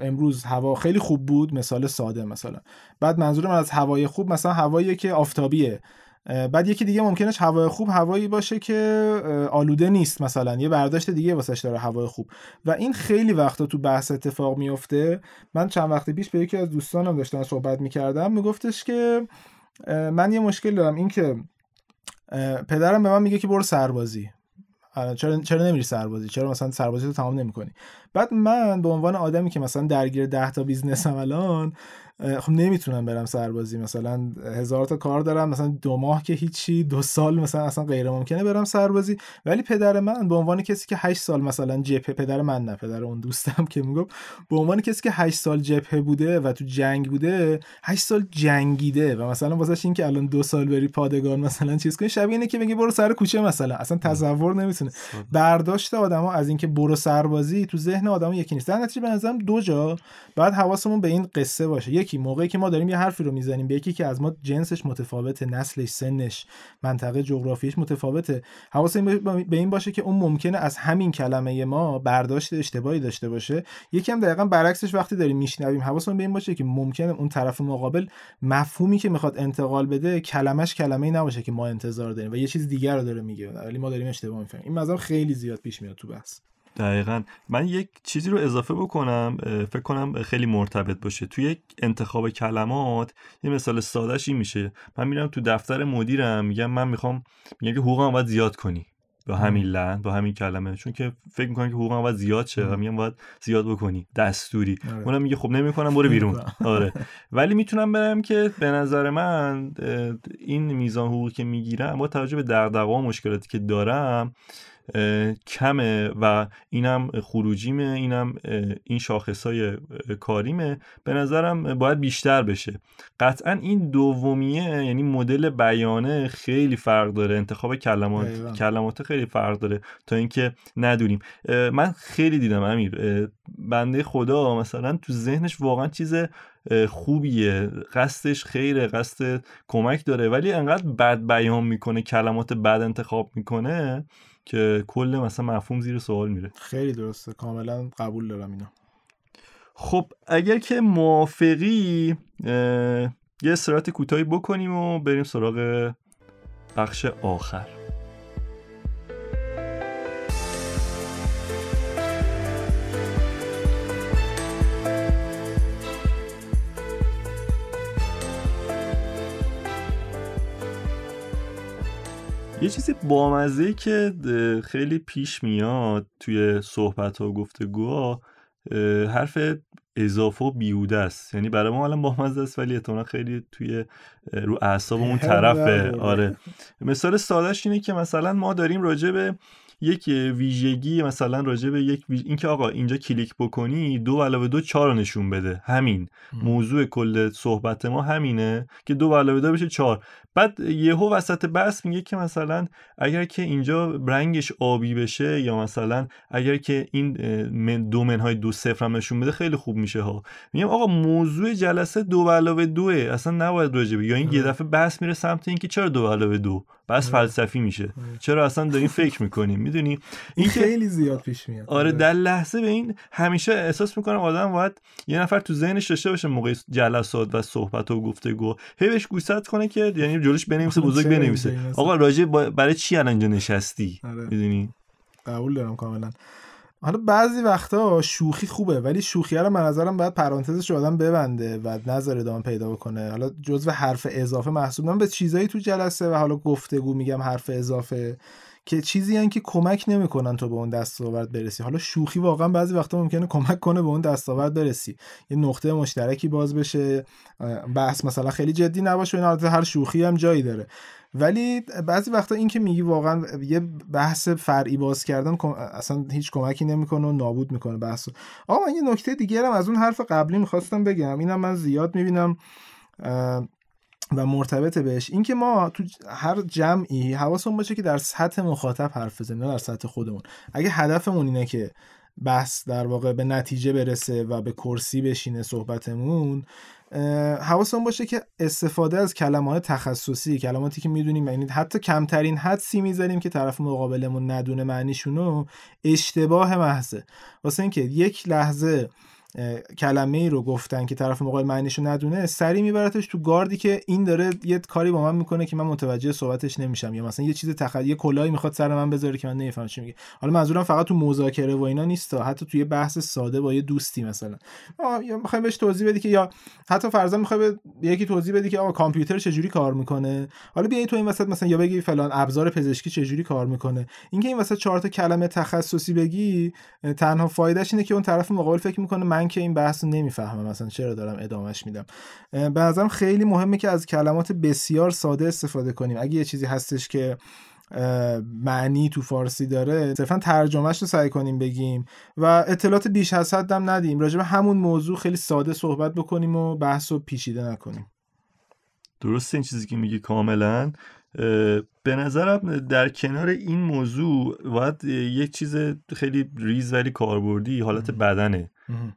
امروز هوا خیلی خوب بود مثال ساده مثلا. بعد منظور من از هوای خوب مثلا هوایی که آفتابیه. بعد یکی دیگه ممکنه هوای خوب هوایی باشه که آلوده نیست مثلا. یه برداشت دیگه واسش داره هوای خوب. و این خیلی وقتا تو بحث اتفاق میفته. من چند وقت پیش به یکی از دوستانم داشتم صحبت می‌کردم میگفتش که من یه مشکل دارم. این که پدرم به من میگه که برو سربازی. چرا چرا نمیری سربازی؟ چرا مثلا سربازی رو تمام نمی‌کنی؟ بعد من به عنوان آدمی که مثلا درگیر 10 تا بیزنسم الان خب نمی‌تونم برم سربازی. مثلا هزار تا کار دارم مثلا دو ماه که هیچی دو سال مثلا اصلا غیر ممکنه برم سربازی. ولی پدر من به عنوان کسی که 8 سال مثلا جبهه پدر من نه پدر اون دوستم که میگم به عنوان کسی که 8 سال جبهه بوده و تو جنگ بوده 8 سال جنگیده و مثلا واسه این که الان دو سال بری پادگان مثلا چیز کنی شبیه اینه که بگی برو سر کوچه مثلا. اصلا تصور نمی‌تونه. برداشت آدما از اینکه برو سربازی تو ذهن آدما یکی نیست. در نتیجه به نظرم دو جا بعد حواسمون به این قصه باشه. یکی موقعی که ما داریم یه حرفی رو می‌زنیم به یکی که از ما جنسش متفاوته نسلش سنش منطقه جغرافیش متفاوته. حواسمون به این باشه که اون ممکنه از همین کلمه ما برداشت اشتباهی داشته باشه. یکی هم دقیقا برعکسش وقتی داریم میشنویم. حواسمون به این باشه که ممکنه اون طرف مقابل مفهومی که می‌خواد انتقال بده کلمش کلمه ای نباشه که ما انتظار داریم و یه چیز دیگر رو داره میگه. ولی ما داریم اشتباه می‌فهمیم. این مثلا خیلی زیاد پیش میاد تو بحث. دقیقا. من یک چیزی رو اضافه بکنم فکر کنم خیلی مرتبط باشه. توی یک انتخاب کلمات یه مثال سادهش این میشه. من میرم تو دفتر مدیرم میگم من می‌خوام میگم که حقوقم باید زیاد کنی. با همین لحن با همین کلمه. چون که فکر می‌کنم که حقوقم باید زیاد شه و میگم باید زیاد بکنی. دستوری. آره. اونم میگه خب نمی‌کنم برو بیرون. آره. ولی می‌تونم برم که به نظر من این میزان حقوقی که می‌گیرم با توجه به دغدغه و مشکلاتی که دارم کمه و اینم خروجیمه اینم این شاخصای کاریمه. به نظرم باید بیشتر بشه. قطعا این دومیه یعنی مدل بیانه خیلی فرق داره. انتخاب کلمات کلمات خیلی فرق داره. تا اینکه ندونیم. من خیلی دیدم امیر. بنده خدا مثلا تو ذهنش واقعا چیز خوبیه. قصدش خیره قصد کمک داره. ولی انقدر بد بیان می‌کنه کلمات بد انتخاب می‌کنه. که کل مثلا مفهوم زیر سوال میره. خیلی درسته. کاملا قبول دارم اینا خب اگر که موافقی یه استراحت کوتاهی بکنیم و بریم سراغ بخش آخر. یه چیزی بامزه که خیلی پیش میاد توی صحبت ها و گفتگوها حرف اضافه و بیوده است. یعنی برای ما الان بامزه است ولی اتونا خیلی توی رو اعصابمون طرفه. آره. مثال سادهش اینه که مثلا ما داریم راجع به یک ویژگی مثلا راجع به یک ویژ... اینکه آقا اینجا کلیک بکنی دو علاوه دو چهار نشون بده. همین. موضوع کل صحبت ما همینه که دو علاوه دو بشه چهار. بعد یهو وسط بحث میگه که مثلا اگر که اینجا رنگش آبی بشه یا مثلا اگر که این دو منهای دو صفر هم نشون بده خیلی خوب میشه ها. میگم آقا موضوع جلسه دو علاوه دوه. اصلا نباید راجبه یا این یه دفعه بحث میره سمت اینکه چرا دو علاوه دو؟ بس فلسفی میشه. چرا اصلا داریم فکر می‌کنیم؟ می‌دونی؟ این خیلی زیاد پیش میاد. آره در لحظه به این همیشه احساس می‌کنم آدم باید یه نفر تو ذهنش داشته باشه موقع جلسات و صحبت و گفتگو. هی بهش گوشزد کنه که یعنی جلوش بنویسه بزرگ بنویسه. آقا راجع برای چی الان اینجا نشستی؟ آره. می‌دونی؟ قبول دارم کاملا. حالا بعضی وقتا شوخی خوبه ولی شوخی رو من نظرم باید پرانتزش آدم ببنده و نظر ادامه پیدا بکنه. حالا جزو حرف اضافه محسوب من به چیزایی تو جلسه و حالا گفتگو میگم حرف اضافه که چیزی هن که کمک نمی‌کنن تو به اون دستاورد برسی. حالا شوخی واقعا بعضی وقتا ممکنه کمک کنه به اون دستاورد برسی. یه نقطه مشترکی باز بشه. بحث مثلا خیلی جدی نباشه. این هر شوخی هم جایی داره. ولی بعضی وقتا این که میگی واقعا یه بحث فرعی باز کردن اصلا هیچ کمکی نمی‌کنه و نابود می‌کنه بحث آقا من یه نکته دیگه هم از اون حرف قبلی می‌خواستم بگم. اینم من زیاد می‌بینم و مرتبط بهش. اینکه ما تو هر جمعی حواسمون باشه که در سطح مخاطب حرف بزنیم نه در سطح خودمون. اگه هدفمون اینه که بحث در واقع به نتیجه برسه و به کرسی بشینه صحبتمون حواسمون باشه که استفاده از کلمات تخصصی کلماتی که می‌دونیم یعنی حتی کمترین حدسی می‌ذاریم که طرف مقابلمون ندونه معنیشونو اشتباه محضه. واسه اینکه یک لحظه کلمه ای رو گفتن که طرف مقابل معنیشو ندونه سری میبرتش تو گاردی که این داره یه کاری با من می‌کنه که من متوجه صحبتش نمیشم. یا مثلا یه چیز تخ... یه کلاهی می‌خواد سر من بذاره که من نمی‌فهمم چی میگه. حالا منظورم فقط تو مذاکره و اینا نیست حتی توی بحث ساده با یه دوستی مثلا. یا می‌خوایم بهش توضیح بدی که یا حتی فرضاً می‌خوای به یکی توضیح بدی که آقا کامپیوتر چجوری کار می‌کنه؟ حالا بیا تو این وسط مثلا یا بگی فلان ابزار پزشکی چجوری کار می‌کنه؟ اینکه این وسط چهار تا کلمه تخصصی بگی تنها فایدهش اینه که اون طرف مقابل فکر می‌کنه من من که این بحث رو نمی‌فهمم مثلا چرا دارم ادامهش میدم. به نظرم خیلی مهمه که از کلمات بسیار ساده استفاده کنیم. اگه یه چیزی هستش که معنی تو فارسی داره صرفا ترجمهش رو سعی کنیم بگیم و اطلاعات بیش از حد هم ندیم. راجع به همون موضوع خیلی ساده صحبت بکنیم و بحث رو پیچیده نکنیم. درست این چیزی که میگی کاملا. به نظرم در کنار این موضوع باید یک چیز خیلی ریز ولی کاربردی حالت بدنه.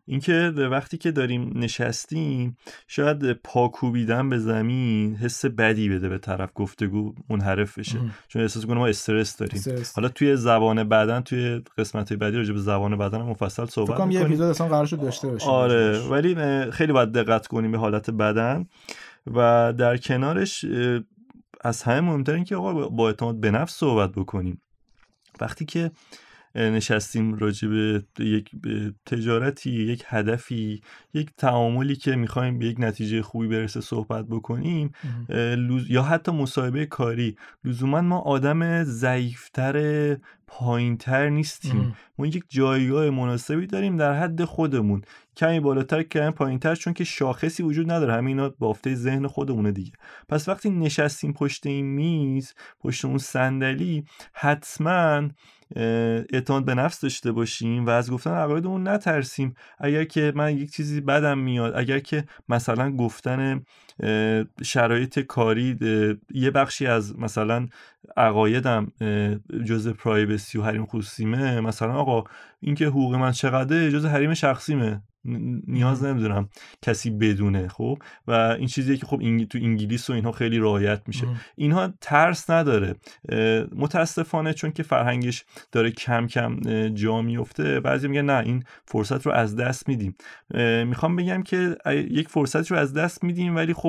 اینکه وقتی که داریم نشستیم شاید پاکوبیدن به زمین حس بدی بده به طرف گفتگو منحرف بشه. چون احساس کنه ما استرس داریم. حالا توی زبان بدن توی قسمت بعدی راجع به زبان بدن مفصل صحبت کنیم یه اپیزود اصلا قرار شد داشته باشیم آره ولی خیلی باید دقت کنیم به حالت بدن. و در کنارش از همه مهمتر این که آقا با اعتماد به نفس صحبت بکنیم. وقتی که نشستیم راجع به یک تجارتی یک هدفی یک تعاملی که می‌خوایم به یک نتیجه خوبی برسه صحبت بکنیم یا حتی مصاحبه کاری. لزوما ما آدم ضعیفتر پایینتر نیستیم. ما یک جایگاه مناسبی داریم در حد خودمون. کمی بالاتر کمی پایینتر چون که شاخصی وجود نداره. همینا بافته ذهن خودمونه دیگه. پس وقتی نشستیم پشت این میز پشت اون صندلی حتما اعتماد به نفس داشته باشیم و از گفتن عقایدمون نترسیم. اگر که من یک چیزی بدم میاد اگر که مثلا گفتن شرایط کاری یه بخشی از مثلا عقایدم جز پرایوسی و حریم خصوصیمه. مثلا آقا اینکه حقوق من چقدره جز حریم شخصیمه. نیاز نمی‌دونم کسی بدونه خب؟ و این چیزیه که خب تو انگلیس و اینها خیلی رعایت میشه. اینها ترس نداره. متاسفانه چون که فرهنگش داره کم کم جا میفته بعضی میگن نه این فرصت رو از دست میدیم. می‌خوام بگم که یک فرصت رو از دست میدیم ولی خب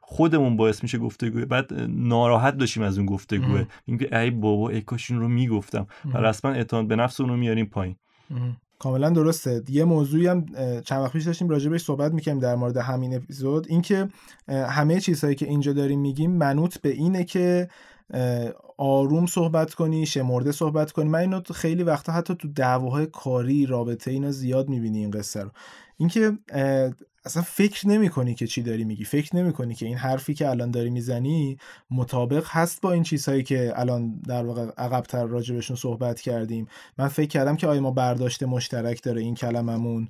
خودمون باعث میشه گفتگوه. بعد ناراحت داشتیم از اون گفتگوه. اینکه ای بابا ای کاش رو می‌گفتم. و رسما اعتماد به نفس رو میاریم پایین. کاملا درسته. یه موضوعی هم چند وقت پیش داشتیم راجع بهش صحبت می‌کنیم در مورد همین اپیزود. اینکه همه چیزهایی که اینجا داریم میگیم منوط به اینه که آروم صحبت کنی شمرده صحبت کنی. من اینو خیلی وقتا حتی تو دعواهای کاری رابطه اینا زیاد می‌بینی این قصه رو. اینکه اصلا فکر نمی کنی که چی داری میگی. فکر نمی کنی که این حرفی که الان داری می‌زنی مطابق هست با این چیزهایی که الان در واقع عقبتر راجبشون صحبت کردیم. من فکر کردم که آیا ما برداشت مشترک داره این کلممون.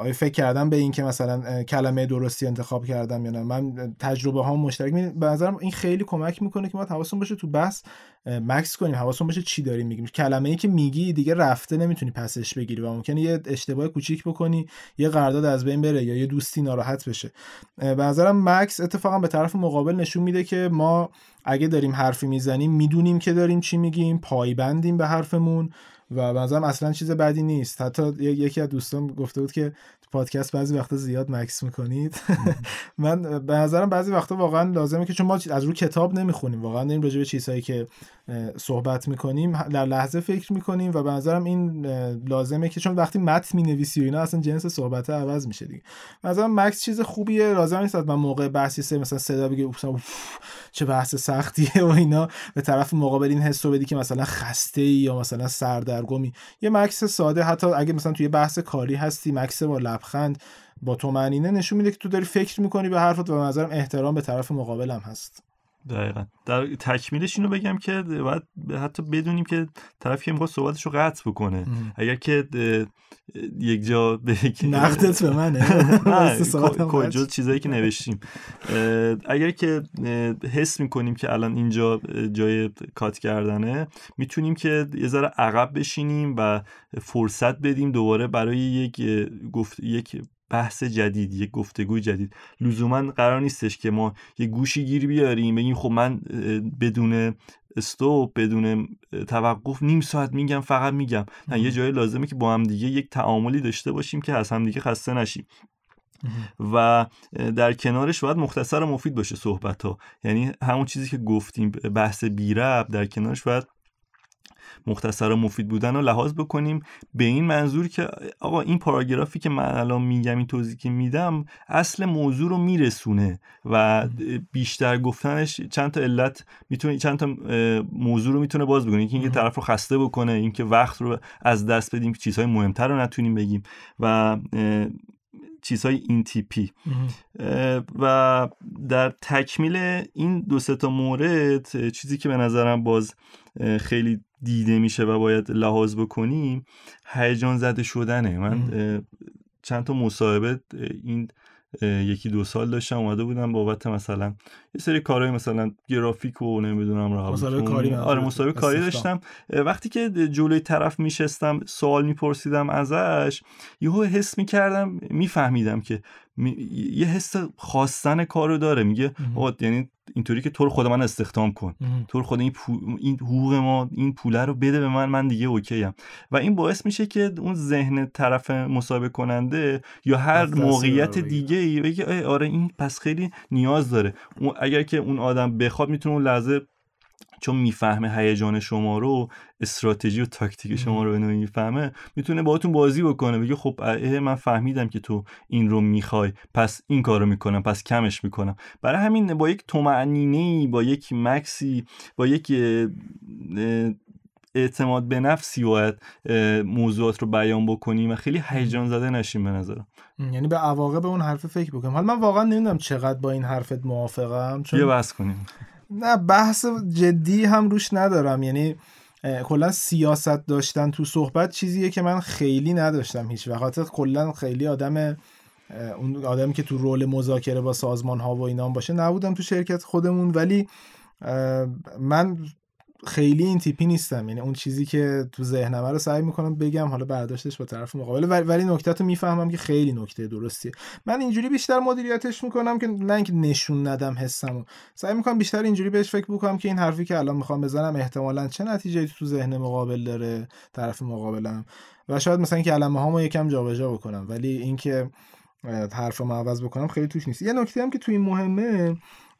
آیا فکر کردم به این که مثلا کلمه درستی انتخاب کردم یا نه. من تجربه ها مشترک. به نظرم این خیلی کمک می‌کنه که ما حواسون باشه تو بحث مکس کنیم. حواسون باشه چی داریم میگیم. کلمه ای که میگی دیگه رفته نمی‌تونی پسش بگیری و ممکنه یه اشتباه کوچیک بکنی یه قرارداد از بین بره یا یه دوستی ناراحت بشه. به نظرم مکس اتفاقا به طرف مقابل نشون میده که ما اگه داریم حرفی می‌زنیم می‌دونیم که داریم چی میگیم پایبندیم به حرفمون و بنظرم اصلا چیز بدی نیست. حتی یکی از دوستان گفته بود که پادکست بعضی وقتا زیاد مکس می‌کنید. من به نظرم بعضی وقتا واقعا لازمه که چون ما از رو کتاب نمی‌خونیم واقعا داریم راجع به چیزهایی که صحبت می‌کنیم در لحظه فکر می‌کنیم و به نظرم این لازمه که چون وقتی متن می‌نویسی و اینا اصلا جنس صحبت عوض میشه دیگه. نظرم مکس چیز خوبیه لازم نیست من موقع بحثی سه مثلا صدا بگه چه بحث سختیه و اینا. به طرف مقابل این حسو بدی که مثلا خسته ای یا مثلا سردرگمی. یه مکس ساده حتی اگه مثلا توی بحث کاری هستی مکس با لبخند با تو نشون میده که تو داری فکر می‌کنی به حرفت و به نظرم احترام به طرف مقابلم هست. دقیقا. در تکمیلش اینو بگم که باید حتی بدونیم که طرف که می‌خواد صحبتش رو قطع بکنه. اگر که یک جا به نقدت به منه. کجا چیزایی که نوشتیم. اگر که حس می‌کنیم که الان اینجا جای کات کردنه می‌تونیم که یه ذره عقب بشینیم و فرصت بدیم دوباره برای یک گفت یک بحث جدید یک گفتگوی جدید. لزوما قرار نیستش که ما یه گوشی گیر بیاریم بگیم خب من بدون استوب بدون توقف نیم ساعت میگم فقط میگم. نه یه جای لازمه که با هم دیگه یک تعاملی داشته باشیم که از هم دیگه خسته نشیم. و در کنارش باید مختصر و مفید باشه صحبت ها یعنی همون چیزی که گفتیم بحث بیرب در کنارش باید مختصر و مفید بودن رو لحاظ بکنیم به این منظور که آقا این پاراگرافی که من الان میگم این توضیح که میدم اصل موضوع رو میرسونه و بیشتر گفتنش چند تا علت می‌تونه چند تا موضوع رو می‌تونه باز بکنه. اینکه طرف رو خسته بکنه اینکه وقت رو از دست بدیم چیزهای مهمتر رو نتونیم بگیم و چیزهای این تیپی و در تکمیل این دو تا مورد چیزی که به نظرم باز خیلی دیده میشه و باید لحاظ بکنیم هیجان زده شدنه. من چند تا مصاحبه این یکی دو سال داشتم اومده بودم بابت مثلا یه سری کارهای مثلا گرافیک و نمی‌دونم راه مصاحبه کاری آره مصاحبه کاری داشتم. وقتی که جلوی طرف میشستم سوال میپرسیدم ازش یهو حس می‌کردم میفهمیدم که یه حس خواستن کارو داره. میگه یعنی اینطوری که طور خود من استخدام کن. طور خود این, این حقوق ما این پوله رو بده به من من دیگه اوکی ام و این باعث میشه که اون ذهن طرف مصاحبه کننده یا هر موقعیت دیگه ای بگه آره این پس خیلی نیاز داره. اگر که اون آدم بخواد می‌تونه اون لحظه چون می‌فهمه هیجان شما رو استراتژی و تاکتیک شما رو به می‌فهمه می‌تونه باهاتون بازی بکنه بگه خب من فهمیدم که تو این رو می‌خوای پس این کارو می‌کنم پس کمش می‌کنم. برای همین با یک تومعنینه با یک مکسی با یک اعتماد به نفسی باید موضوعات رو بیان بکنیم و خیلی هیجان زده نشیم به نظرم. یعنی به عواقب اون حرف فکر بکنیم. حالا من واقعا نمی‌دونم چقدر با این حرفت موافقم چون یه بحث کنیم. نه بحث جدی هم روش ندارم. یعنی کلا سیاست داشتن تو صحبت چیزیه که من خیلی نداشتم هیچ وقت. کلا خیلی آدم اون آدمی که تو رول مذاکره با سازمان ها و اینا باشه نبودم تو شرکت خودمون. ولی من خیلی این تیپی نیستم. یعنی اون چیزی که تو ذهنمه رو سعی می‌کنم بگم حالا برداشتش با طرف مقابل. ولی نکته رو می‌فهمم که خیلی نکته درستیه. من اینجوری بیشتر مدیریتش می‌کنم که نه اینکه نشون ندم حسمو. سعی می‌کنم بیشتر اینجوری بهش فکر بکنم که این حرفی که الان می‌خوام بزنم احتمالا چه نتیجه تو ذهن مقابل داره طرف مقابلم. و شاید مثلا کلمه هامو یکم جابجا بکنم. ولی اینکه حرفمو عوض بکنم خیلی توش نیست. یه نکته هم که تو این مهمه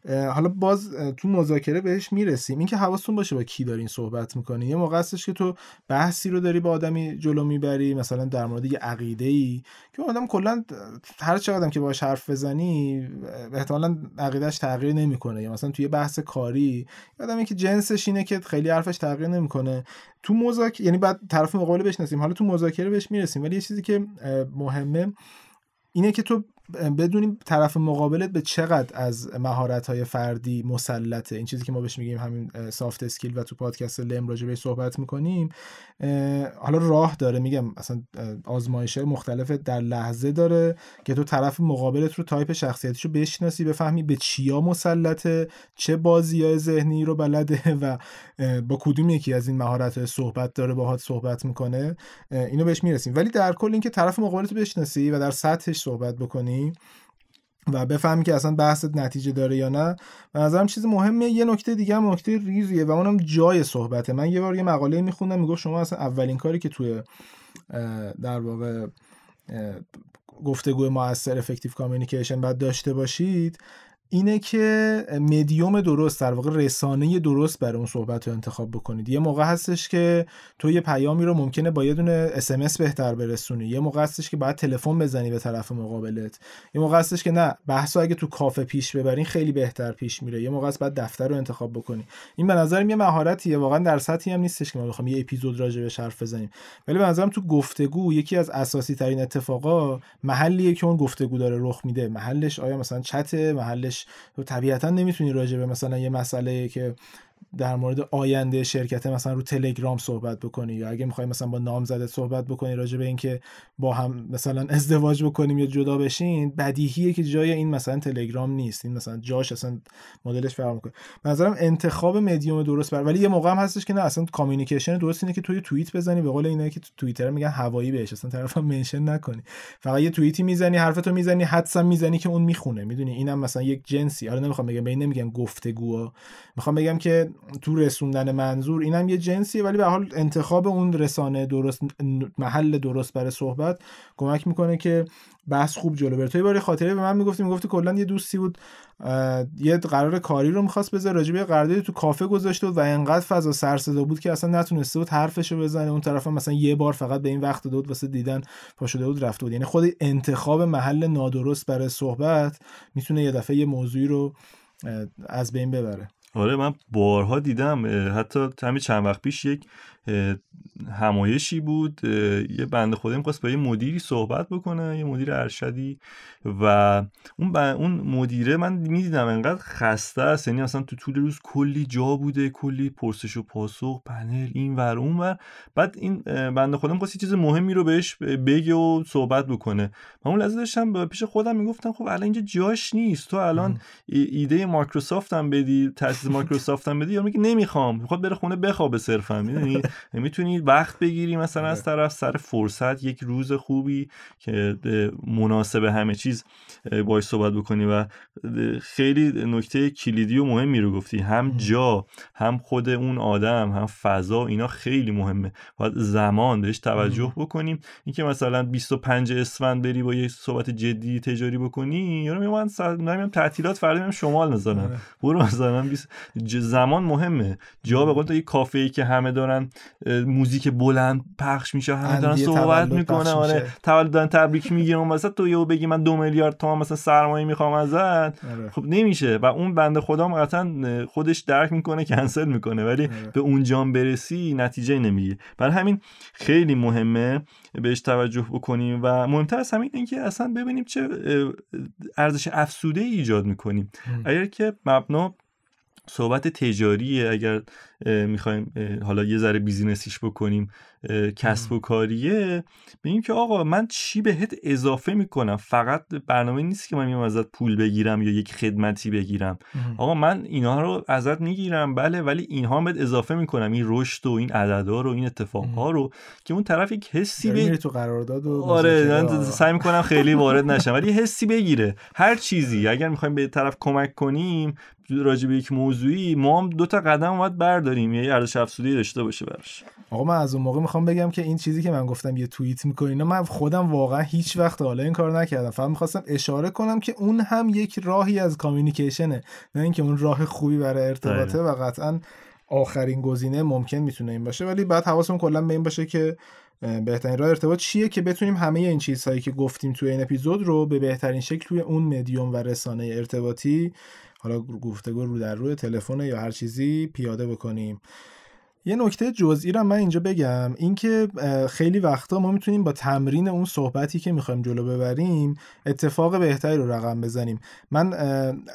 حالا باز تو مذاکره بهش می‌رسیم. اینکه حواستون باشه با کی دارین صحبت می‌کنی یه موقع هستش که تو بحثی رو داری با آدمی جلو می‌بری مثلا در مورد یه عقیده ای که آدم کلا هر چقدر که باش حرف بزنی احتمالا عقیدهش تغییر نمی‌کنه. یا مثلا توی بحث کاری آدمی که جنسش اینه که خیلی حرفش تغییر نمی‌کنه. تو مذاکره یعنی بعد طرف مقابل بشناسیم. حالا تو مذاکره بهش می‌رسیم. ولی یه چیزی که مهمه اینه که تو بدونیم طرف مقابلت به چقدر از مهارت های فردی مسلطه. این چیزی که ما بهش میگیم همین soft skill و تو پادکست لم راجع بهش صحبت می‌کنیم حالا راه داره. میگم اصلا آزمایش مختلف در لحظه داره که تو طرف مقابلت رو تایپ شخصیتیشو بشناسی بفهمی به چیا مسلطه چه بازی های ذهنی رو بلده و با کدوم یکی از این مهارت صحبت داره باهات صحبت می‌کنه. اینو بهش می‌رسیم. ولی در کل اینکه طرف مقابلت رو بشناسی و در سطحش صحبت بکنی و بفهمی که اصلا بحثت نتیجه داره یا نه. به نظرم چیز مهمه یه نکته دیگه هم نکته ریزیه و اونم جای صحبته. من یه بار یه مقاله میخوندم می‌گفت شما اصلا اولین کاری که توی در واقع گفتگو موثر افکتیو کامیونیکیشن باید داشته باشید اینه که مدیوم درست در واقع رسانه درست برای اون صحبت رو انتخاب بکنید. یه موقع هستش که تو یه پیامی رو ممکنه با یه دونه اس بهتر برسونی. یه موقع هستش که باید تلفن بزنی به طرف مقابلت. یه موقع هستش که نه بحثو اگه تو کافه پیش ببرین خیلی بهتر پیش میره. یه موقع است بعد دفتر رو انتخاب بکنی. این به نظرم یه مهارتیه. واقعا در سطحی هم نیستش که ما بخوام یه اپیزود راجع به حرف بزنیم. ولی به نظرم تو گفتگو یکی از اساسی ترین اتفاقا محلیه که اون گفتگو داره رخ میده. محلش آیا مثلا چت محلش تو طبیعتا نمی‌تونی راجع به مثلا یه مسئله که در مورد آینده شرکت مثلا رو تلگرام صحبت بکنی یا اگه می‌خوای مثلا با نامزدت صحبت بکنی راجع به اینکه با هم مثلا ازدواج بکنیم یا جدا بشین بدیهیه که جای این مثلا تلگرام نیست. این مثلا جاش اصلا مدلش فرق می‌کنه. نظرم انتخاب مدیوم درست بر ولی یه موقع هم هستش که نه اصلا کامیونیکیشن درست اینه که توی توییت بزنی به قول اینا که تو توییتر میگن هوایی بهش اصلا طرفا منشن نکنی. فقط یه توییتی می‌زنی حرفتو می‌زنی حدسم می‌زنی که اون می‌خونه. می‌دونی؟ اینم مثلا یک جنسی. حالا نمی‌خوام بگم به این نمیگم گفتگو می‌خوام بگم که تو رسوندن منظور اینم یه جنسیه ولی به حال انتخاب اون رسانه درست محل درست برای صحبت کمک می‌کنه که بحث خوب جلو بره. تو باری خاطره به من می‌گفتی می‌گفتی کلا یه دوستی بود یه قرار کاری رو می‌خواست بذاره راجع به قراردادی تو کافه گذاشته و انقدر فضا سر صدا بود که اصلا نتونسته بود حرفشو بزنه. اون طرف مثلا یه بار فقط به این وقت داد واسه دیدن پاشده بود رفته بود. یعنی خود انتخاب محل نادرست برای صحبت می‌تونه یه دفعه یه موضوعی رو از بین ببره. آره من بارها دیدم حتی همین چند وقت پیش یک همایشی بود یه بنده خدا می‌خواست با یه مدیری صحبت بکنه یه مدیر ارشدی و اون اون مدیره من می‌دیدم انقدر خسته است یعنی اصلا تو طول روز کلی جا بوده کلی پرسش و پاسخ پنل این ور اون ور. بعد این بنده خدا می‌خواست چیز مهمی رو بهش بگه و صحبت بکنه. من اون لحظه داشتم پیش خودم می‌گفتم خب الان اینجا جاش نیست. تو الان ایده مایکروسافت هم بدی تاسیس مایکروسافت هم بدی یا میگه نمی‌خوام می‌خواد بره خونه بخوابه صرفا می‌دونی می‌تونی وقت بگیری مثلا از آره. طرف سر فرصت یک روز خوبی که مناسب همه چیز باش صحبت بکنی و خیلی نکته کلیدی و مهمی رو گفتی. هم جا هم خود اون آدم هم فضا اینا خیلی مهمه. باید زمان بهش توجه بکنیم. اینکه مثلا 25 اسفند بری با یه صحبت جدی تجاری بکنی یا من من تعطیلات فردا شمال مثلا آره. برو مثلا زمان مهمه. جا به قول تو یه کافه ای که همه دارن موزیک بلند پخش میشه همه دارن صحبت می‌کنه آره. تولد دارن تبریک می‌گیرن. مثلا تو یهو بگی من دو میلیارد تومان مثلا سرمایه می‌خوام ازت آره. خب نمیشه. و اون بنده خدا قطعا خودش درک می‌کنه کنسل می‌کنه. ولی آره. به اونجام برسی نتیجه نمیگه برای همین خیلی مهمه بهش توجه بکنیم. و مهمتر از همین اینکه اصلا ببینیم چه ارزش افسوده ای ایجاد می‌کنیم. اگر که مبنا صحبت تجاریه اگر می‌خوایم حالا یه ذره بیزینسیش بکنیم کسب و کاریه. بگیم که آقا من چی بهت اضافه می‌کنم؟ فقط برنامه نیست که من میام ازت پول بگیرم یا یک خدمتی بگیرم. آقا من اینها رو ازت می‌گیرم بله ولی اینها بهت اضافه می‌کنم. این رشد و این عددا رو این اتفاقها رو که اون طرف یک حسی به تو قرارداد و آره من سعی می‌کنم خیلی وارد نشم ولی حسی بگیره. هر چیزی. اگر می‌خوایم به طرف کمک کنیم راجع به یک موضوعی ما هم دو تا قدم باید برداریم. یه ارزش افزوده داشته باشه براش. آقا من از اون موقع می‌خوام بگم که این چیزی که من گفتم یه توییت می‌کنین من خودم واقعا هیچ وقت حالا این کار نکردم. فقط می‌خواستم اشاره کنم که اون هم یک راهی از کامیونیکیشنه نه اینکه اون راه خوبی برای ارتباطه و قطعا آخرین گزینه ممکن می‌تونه این باشه. ولی بعد حواسمون کلا به این باشه که بهترین راه ارتباط چیه که بتونیم همه این چیزهایی که گفتیم توی این اپیزود رو به بهترین شکل توی اون مدیوم و رسانه ارتباطی حالا گفتگو رو در روی تلفن یا هر چیزی پیاده بکنیم. یه نکته جزئی رو من اینجا بگم اینکه خیلی وقتا ما می‌تونیم با تمرین اون صحبتی که می‌خوایم جلو ببریم اتفاق بهتری رو رقم بزنیم. من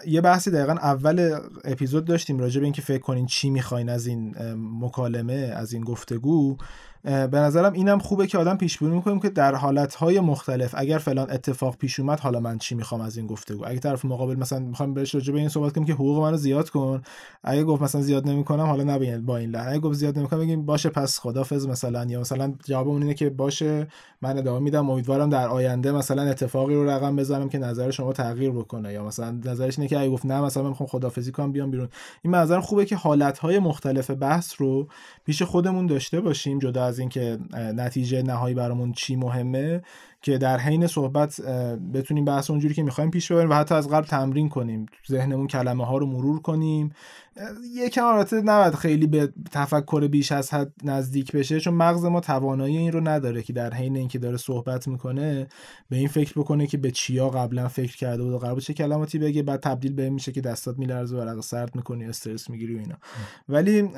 یه بحثی دقیقا اول اپیزود داشتیم راجع به اینکه فکر کنین چی می‌خواین از این مکالمه از این گفتگو. به نظرم اینم خوبه که آدم پیش بینی می‌کنیم که در حالتهای مختلف اگر فلان اتفاق پیش اومد حالا من چی می‌خوام از این گفتگو؟ اگه طرف مقابل مثلا می‌خوام بهش راجع به این صحبت کنیم که حقوق منو زیاد کن اگه گفت مثلا زیاد نمی‌کنم حالا نبین با این لحن. اگه گفت زیاد نمی‌کنم بگیم باشه پس خدافظ مثلا. یا مثلا جوابمون اینه که باشه من ادامه میدم. امیدوارم در آینده مثلا اتفاقی رو رقم بزنم که نظر شما تغییر بکنه. یا مثلا نظرش اینه که اگه گفت نه مثلا من می‌خوام خدافظی کنم بیام بیرون. این منظر خوبه که حالتهای مختلف بحث رو پیش خودمون داشته باشیم جدا از اینکه نتیجه نهایی برامون چی مهمه که در حین صحبت بتونیم بحث اونجوری که می‌خوایم پیش ببریم و حتی از قبل تمرین کنیم. ذهنمون کلمه ها رو مرور کنیم. یکم البته نباید خیلی به تفکر بیش از حد نزدیک بشه چون مغز ما توانایی این رو نداره که در حین اینکه داره صحبت می‌کنه به این فکر بکنه که به چیا قبلا فکر کرده بود و قرار چه کلماتی بگه. بعد تبدیل به میشه که دستات میلرزه و سرد می‌کنی استرس می‌گیری و اینا. ولی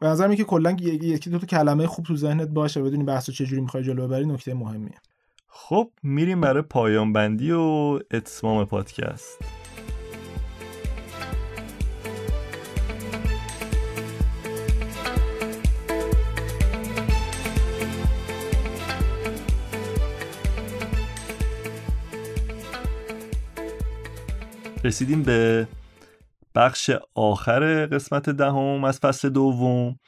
به نظر که کلا یکی دو تا کلمه خوب تو ذهنت باشه بدونی بحثو چجوری می‌خوای جلو ببری نکته مهمیه. خب میریم برای پایان بندی و اتمام پادکست. رسیدیم به بخش آخر قسمت دهم از فصل دوم.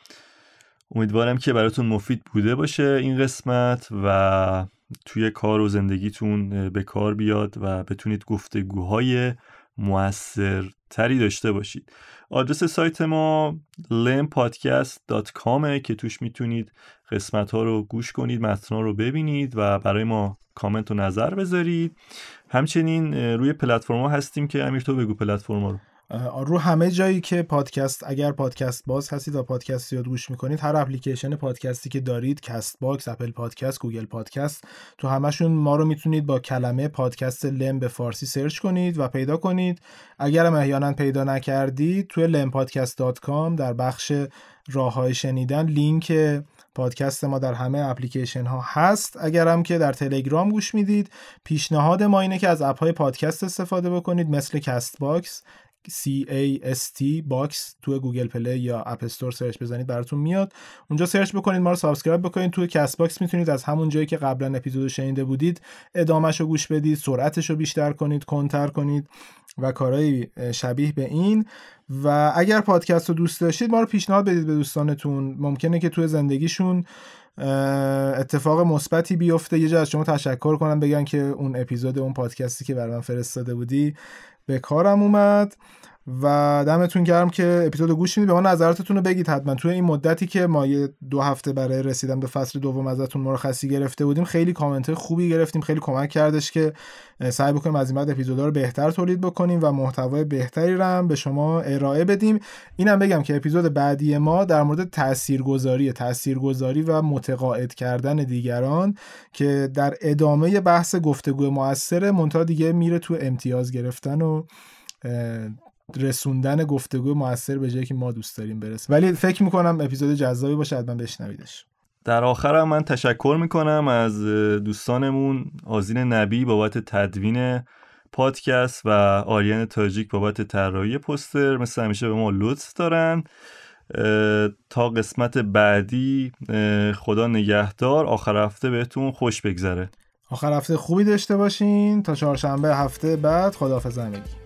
امیدوارم که براتون مفید بوده باشه این قسمت و توی کار و زندگیتون به کار بیاد و بتونید گفتگوهای موثرتری داشته باشید. آدرس سایت ما lempodcast.com که توش می‌تونید قسمت ها رو گوش کنید متن رو ببینید و برای ما کامنت و نظر بذارید. همچنین روی پلتفرم هستیم که امیر تو بگو پلتفرم رو. رو همه جایی که پادکست اگر پادکست باز هستید و پادکست زیاد گوش می‌کنید هر اپلیکیشن پادکستی که دارید کست باکس اپل پادکست گوگل پادکست تو همشون ما رو می‌تونید با کلمه پادکست لم به فارسی سرچ کنید و پیدا کنید. اگر هم احیانا پیدا نکردید توی لم‌پادکست.com در بخش راه های شنیدن لینک پادکست ما در همه اپلیکیشن ها هست. اگر هم که در تلگرام گوش می‌دید پیشنهاد ما اینه که از اپ های پادکست استفاده بکنید مثل کست باکس C A S T box تو گوگل پلی یا اپ استور سرچ بزنید براتون میاد. اونجا سرچ بکنید ما رو subscribe بکنید. تو کست باکس می‌تونید از همون جایی که قبلا اپیزودو شنیده بودید ادامهش رو گوش بدید سرعتش رو بیشتر کنید کنتر کنید و کارهای شبیه به این. و اگر پادکست رو دوست داشتید ما رو پیشنهاد بدید به دوستانتون. ممکنه که تو زندگیشون اتفاق مثبتی بیفته. یه جا از شما تشکر کنم بگن که اون اپیزود اون پادکستی که برای فرستاده بودی به کارم اومد. و دمتون گرم که اپیزود گوش می‌دید. به ما نظراتتون رو بگید حتما. توی این مدتی که ما یه دو هفته برای رسیدن به فصل دوم ازتون مرخصی گرفته بودیم خیلی کامنت خوبی گرفتیم. خیلی کمک کردش که سعی بکنیم از این بعد اپیزودا رو بهتر تولید بکنیم و محتوای بهتری رو به شما ارائه بدیم. اینم بگم که اپیزود بعدی ما در مورد تاثیرگذاری تاثیرگذاری و متقاعد کردن دیگران که در ادامه بحث گفتگو موثر منتها دیگه میره تو امتیاز گرفتن و رسوندن گفتگو موثر به جایی که ما دوست داریم برسه. ولی فکر می‌کنم اپیزود جذابی باشه حتما بشنویدش. در آخر من تشکر می‌کنم از دوستانمون آزین نبی بابت تدوین پادکست و آریان تاجیک بابت طراحی پستر. مثل همیشه به ما لطف دارن. تا قسمت بعدی خدا نگهدار. آخر هفته بهتون خوش بگذره. آخر هفته خوبی داشته باشین. تا چهارشنبه هفته بعد خداحافظ همگی.